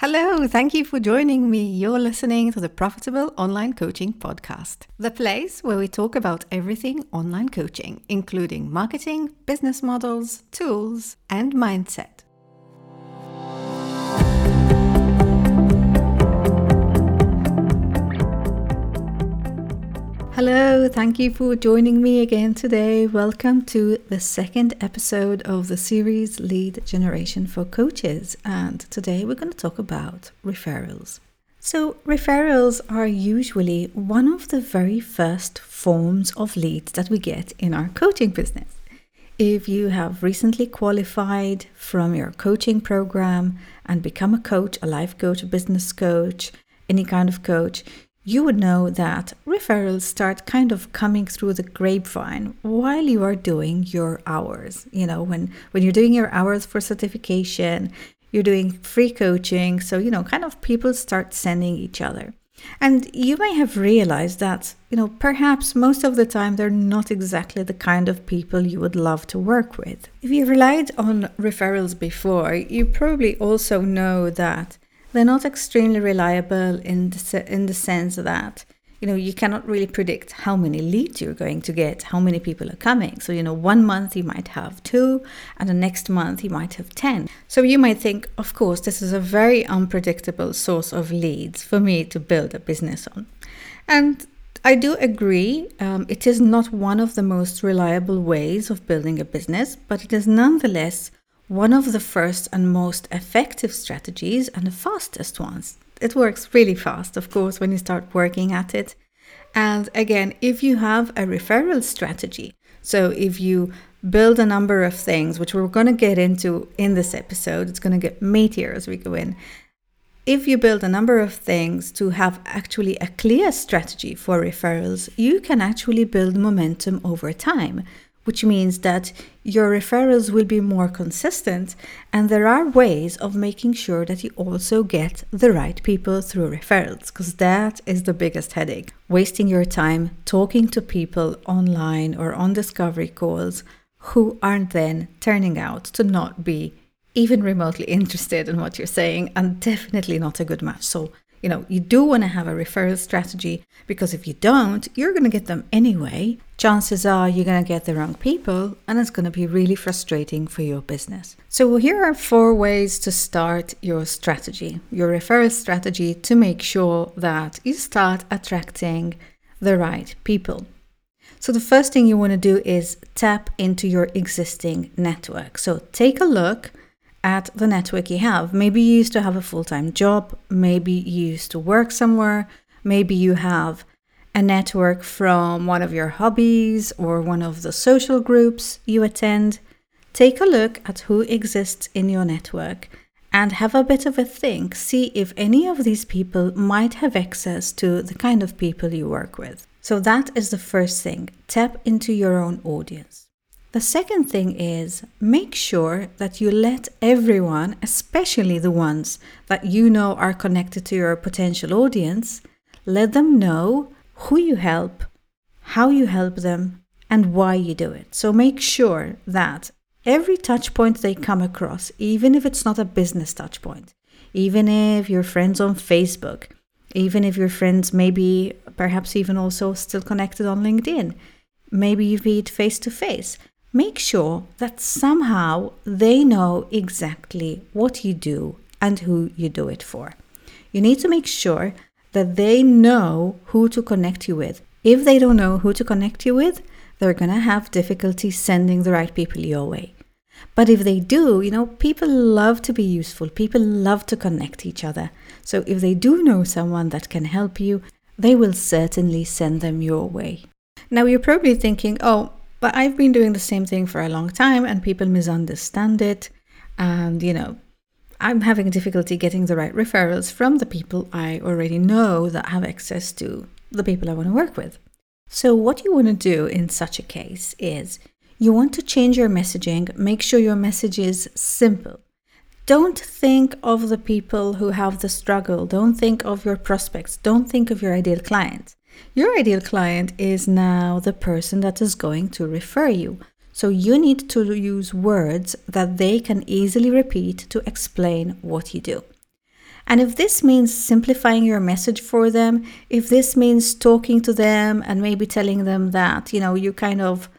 Hello, thank you for joining me. You're listening to the Profitable Online Coaching Podcast, the place where we talk about everything online coaching, including marketing, business models, tools, and mindset. Hello, thank you for joining me again today. Welcome to the second episode of the series Lead Generation for Coaches. And today we're going to talk about referrals. So, referrals are usually one of the very first forms of leads that we get in our coaching business. If you have recently qualified from your coaching program and become a coach, a life coach, a business coach, any kind of coach, you would know that referrals start kind of coming through the grapevine while you are doing your hours. You know, when when you're doing your hours for certification, you're doing free coaching, so you know, kind of people start sending each other. And you may have realized that, you know, perhaps most of the time they're not exactly the kind of people you would love to work with. If you relied on referrals before, you probably also know that they're not extremely reliable in the, in the sense that you know you cannot really predict how many leads you're going to get how many people are coming. So you know one month you might have two and the next month you might have 10 so you might think of course this is a very unpredictable source of leads for me to build a business on. And I do agree, um, it is not one of the most reliable ways of building a business, but it is nonetheless one of the first and most effective strategies and the fastest ones. It works really fast, of course, when you start working at it. And again, if you have a referral strategy, so if you build a number of things, which we're going to get into in this episode, it's going to get meatier as we go in. If you build a number of things to have actually a clear strategy for referrals, you can actually build momentum over time which means that your referrals will be more consistent. And there are ways of making sure that you also get the right people through referrals, because that is the biggest headache. Wasting your time talking to people online or on discovery calls who aren't then turning out to not be even remotely interested in what you're saying and definitely not a good match. So you know, you do want to have a referral strategy because if you don't, you're going to get them anyway. Chances are you're going to get the wrong people and it's going to be really frustrating for your business. So, here are four ways to start your strategy, your referral strategy to make sure that you start attracting the right people. So, the first thing you want to do is tap into your existing network. So, take a look at the network you have. Maybe you used to have a full time job, maybe you used to work somewhere, maybe you have a network from one of your hobbies or one of the social groups you attend. Take a look at who exists in your network and have a bit of a think. See if any of these people might have access to the kind of people you work with. So, that is the first thing. Tap into your own audience. The second thing is make sure that you let everyone, especially the ones that you know are connected to your potential audience, let them know who you help, how you help them, and why you do it. So make sure that every touch point they come across, even if it's not a business touch point, even if you're friends on Facebook, even if your friends maybe perhaps even also still connected on LinkedIn, maybe you meet face to face make sure that somehow they know exactly what you do and who you do it for. You need to make sure that they know who to connect you with. If they don't know who to connect you with, they're going to have difficulty sending the right people your way. But if they do, you know, people love to be useful. People love to connect each other. So if they do know someone that can help you, they will certainly send them your way. Now you're probably thinking, oh, but I've been doing the same thing for a long time and people misunderstand it. And, you know, I'm having difficulty getting the right referrals from the people I already know that have access to the people I want to work with. So, what you want to do in such a case is you want to change your messaging, make sure your message is simple. Don't think of the people who have the struggle, don't think of your prospects, don't think of your ideal client. Your ideal client is now the person that is going to refer you. So you need to use words that they can easily repeat to explain what you do. And if this means simplifying your message for them, if this means talking to them and maybe telling them that, you know, you kind of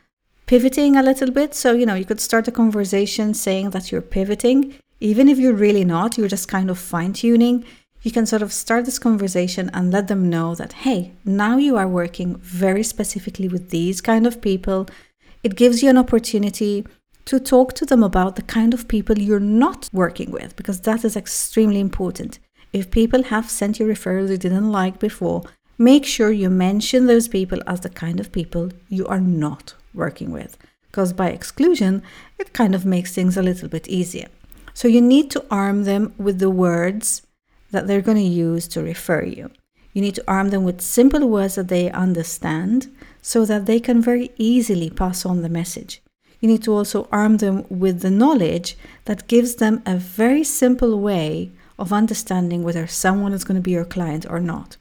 pivoting a little bit. So, you know, you could start a conversation saying that you're pivoting, even if you're really not, you're just kind of fine tuning. You can sort of start this conversation and let them know that, hey, now you are working very specifically with these kind of people. It gives you an opportunity to talk to them about the kind of people you're not working with, because that is extremely important. If people have sent you referrals you didn't like before, make sure you mention those people as the kind of people you are not working with, because by exclusion, it kind of makes things a little bit easier. So you need to arm them with the words that they're going to use to refer you. You need to arm them with simple words that they understand so that they can very easily pass on the message. You need to also arm them with the knowledge that gives them a very simple way of understanding whether someone is going to be your client or not.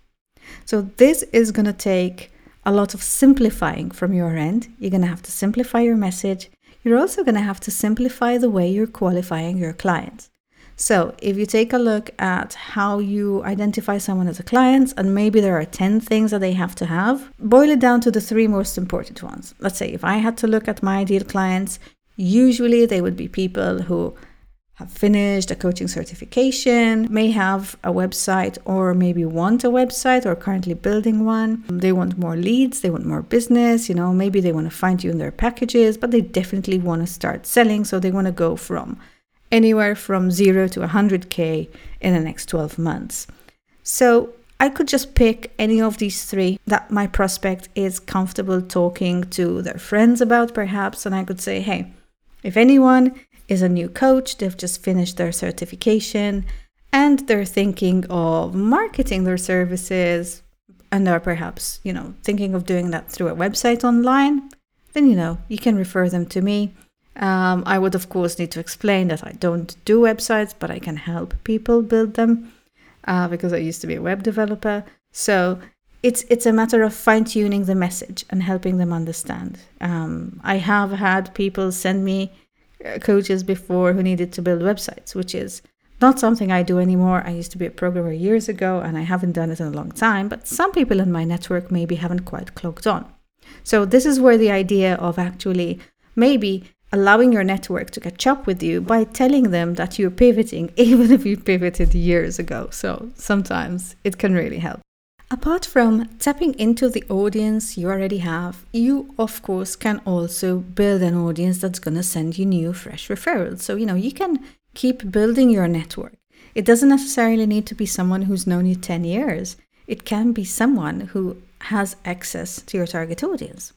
So, this is going to take a lot of simplifying from your end. You're going to have to simplify your message. You're also going to have to simplify the way you're qualifying your clients. So, if you take a look at how you identify someone as a client, and maybe there are 10 things that they have to have, boil it down to the three most important ones. Let's say if I had to look at my ideal clients, usually they would be people who have finished a coaching certification, may have a website or maybe want a website or currently building one. They want more leads, they want more business, you know, maybe they want to find you in their packages, but they definitely want to start selling. So they want to go from anywhere from zero to 100K in the next 12 months. So I could just pick any of these three that my prospect is comfortable talking to their friends about, perhaps, and I could say, hey, if anyone is a new coach, they've just finished their certification and they're thinking of marketing their services and are perhaps, you know, thinking of doing that through a website online, then, you know, you can refer them to me. Um, I would, of course, need to explain that I don't do websites, but I can help people build them uh, because I used to be a web developer. So it's it's a matter of fine tuning the message and helping them understand. Um, I have had people send me Uh, coaches before who needed to build websites, which is not something I do anymore. I used to be a programmer years ago and I haven't done it in a long time, but some people in my network maybe haven't quite clocked on. So, this is where the idea of actually maybe allowing your network to catch up with you by telling them that you're pivoting, even if you pivoted years ago. So, sometimes it can really help. Apart from tapping into the audience you already have, you of course can also build an audience that's going to send you new, fresh referrals. So, you know, you can keep building your network. It doesn't necessarily need to be someone who's known you 10 years, it can be someone who has access to your target audience.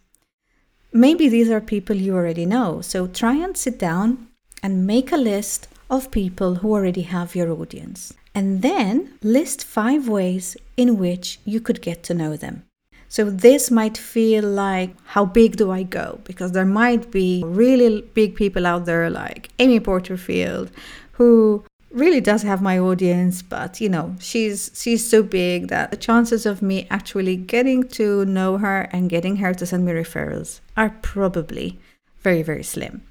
Maybe these are people you already know, so try and sit down and make a list of people who already have your audience. And then list five ways in which you could get to know them. So this might feel like how big do I go? Because there might be really big people out there like Amy Porterfield who really does have my audience, but you know, she's she's so big that the chances of me actually getting to know her and getting her to send me referrals are probably very very slim.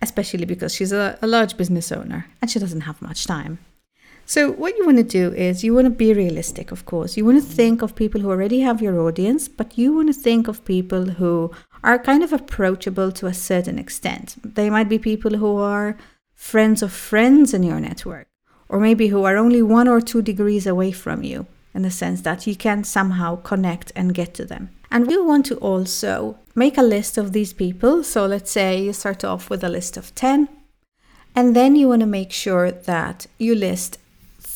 Especially because she's a, a large business owner and she doesn't have much time. So, what you want to do is you want to be realistic, of course. You want to think of people who already have your audience, but you want to think of people who are kind of approachable to a certain extent. They might be people who are friends of friends in your network, or maybe who are only one or two degrees away from you, in the sense that you can somehow connect and get to them. And you want to also make a list of these people. So, let's say you start off with a list of 10, and then you want to make sure that you list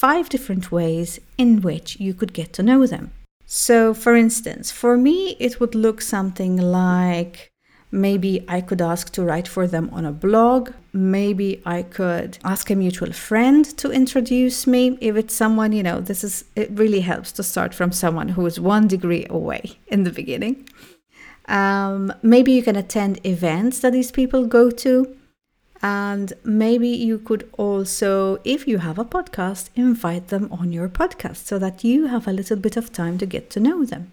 five different ways in which you could get to know them. So, for instance, for me, it would look something like maybe I could ask to write for them on a blog. Maybe I could ask a mutual friend to introduce me. If it's someone, you know, this is, it really helps to start from someone who is one degree away in the beginning. Um, maybe you can attend events that these people go to. And maybe you could also, if you have a podcast, invite them on your podcast so that you have a little bit of time to get to know them.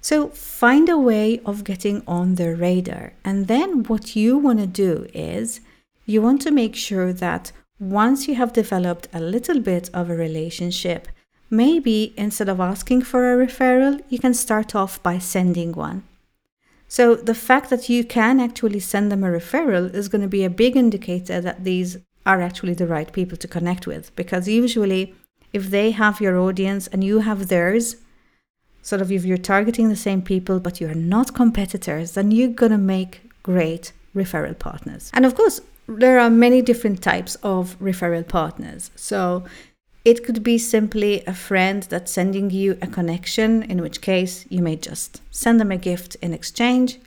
So find a way of getting on their radar. And then what you want to do is you want to make sure that once you have developed a little bit of a relationship, maybe instead of asking for a referral, you can start off by sending one. So the fact that you can actually send them a referral is going to be a big indicator that these are actually the right people to connect with. Because usually, if they have your audience and you have theirs, sort of if you're targeting the same people but you're not competitors, then you're going to make great referral partners. And of course, there are many different types of referral partners. So it could be simply a friend that's sending you a connection, in which case you may just send them a gift in exchange.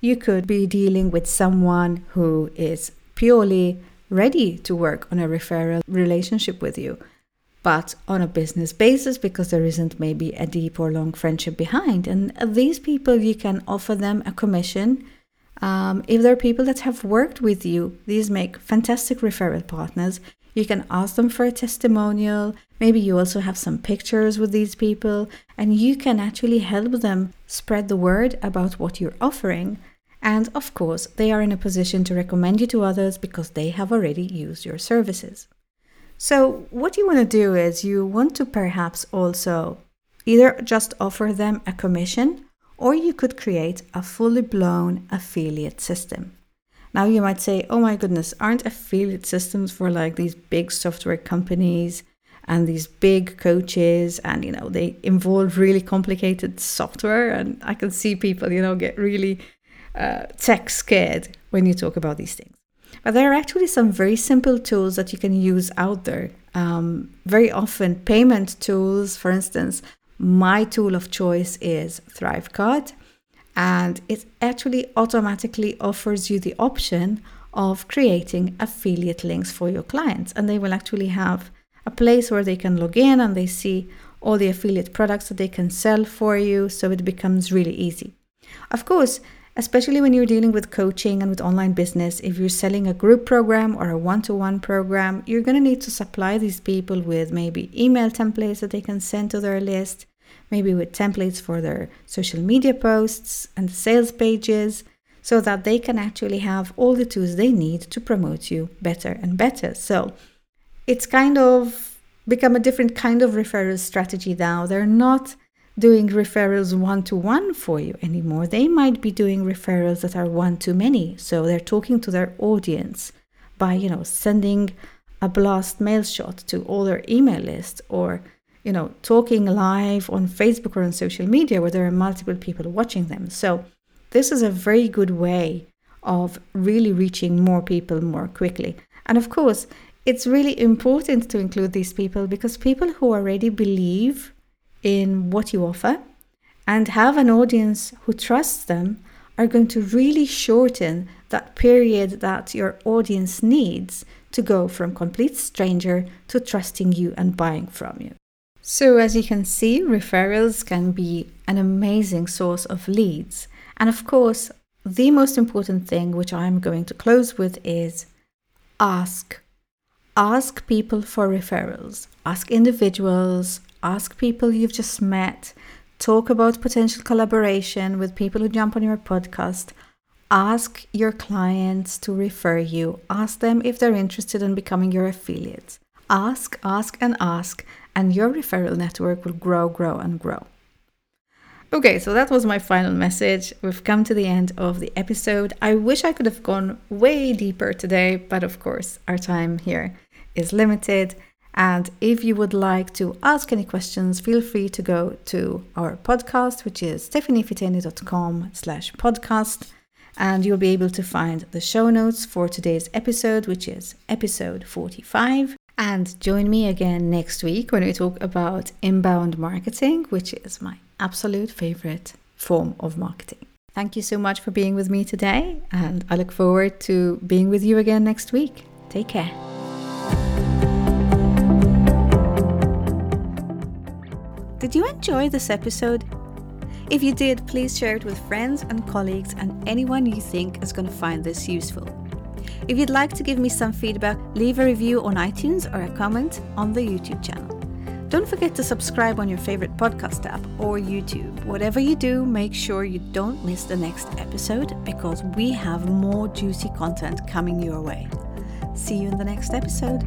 You could be dealing with someone who is purely ready to work on a referral relationship with you, but on a business basis because there isn't maybe a deep or long friendship behind. And these people, you can offer them a commission. Um, if there are people that have worked with you, these make fantastic referral partners. You can ask them for a testimonial. Maybe you also have some pictures with these people, and you can actually help them spread the word about what you're offering. And of course, they are in a position to recommend you to others because they have already used your services. So, what you want to do is you want to perhaps also either just offer them a commission or you could create a fully blown affiliate system. Now you might say, oh my goodness, aren't affiliate systems for like these big software companies and these big coaches and you know they involve really complicated software and I can see people, you know, get really uh, tech scared when you talk about these things. But there are actually some very simple tools that you can use out there. Um, very often, payment tools, for instance, my tool of choice is Thrivecart and it actually automatically offers you the option of creating affiliate links for your clients. And they will actually have a place where they can log in and they see all the affiliate products that they can sell for you so it becomes really easy. Of course especially when you're dealing with coaching and with online business if you're selling a group program or a one-to-one program you're going to need to supply these people with maybe email templates that they can send to their list maybe with templates for their social media posts and sales pages, so that they can actually have all the tools they need to promote you better and better. So it's kind of become a different kind of referral strategy now. They're not doing referrals one to one for you anymore. They might be doing referrals that are one to many. So they're talking to their audience by, you know, sending a blast mail shot to all their email list or you know, talking live on Facebook or on social media where there are multiple people watching them. So, this is a very good way of really reaching more people more quickly. And of course, it's really important to include these people because people who already believe in what you offer and have an audience who trusts them are going to really shorten that period that your audience needs to go from complete stranger to trusting you and buying from you. So, as you can see, referrals can be an amazing source of leads. And of course, the most important thing, which I'm going to close with, is ask. Ask people for referrals. Ask individuals, ask people you've just met, talk about potential collaboration with people who jump on your podcast. Ask your clients to refer you. Ask them if they're interested in becoming your affiliates. Ask, ask, and ask and your referral network will grow, grow, and grow. Okay, so that was my final message. We've come to the end of the episode. I wish I could have gone way deeper today, but of course, our time here is limited. And if you would like to ask any questions, feel free to go to our podcast, which is stephaniefiteni.com slash podcast. And you'll be able to find the show notes for today's episode, which is episode 45. And join me again next week when we talk about inbound marketing, which is my absolute favorite form of marketing. Thank you so much for being with me today, and I look forward to being with you again next week. Take care. Did you enjoy this episode? If you did, please share it with friends and colleagues and anyone you think is going to find this useful. If you'd like to give me some feedback, leave a review on iTunes or a comment on the YouTube channel. Don't forget to subscribe on your favorite podcast app or YouTube. Whatever you do, make sure you don't miss the next episode because we have more juicy content coming your way. See you in the next episode.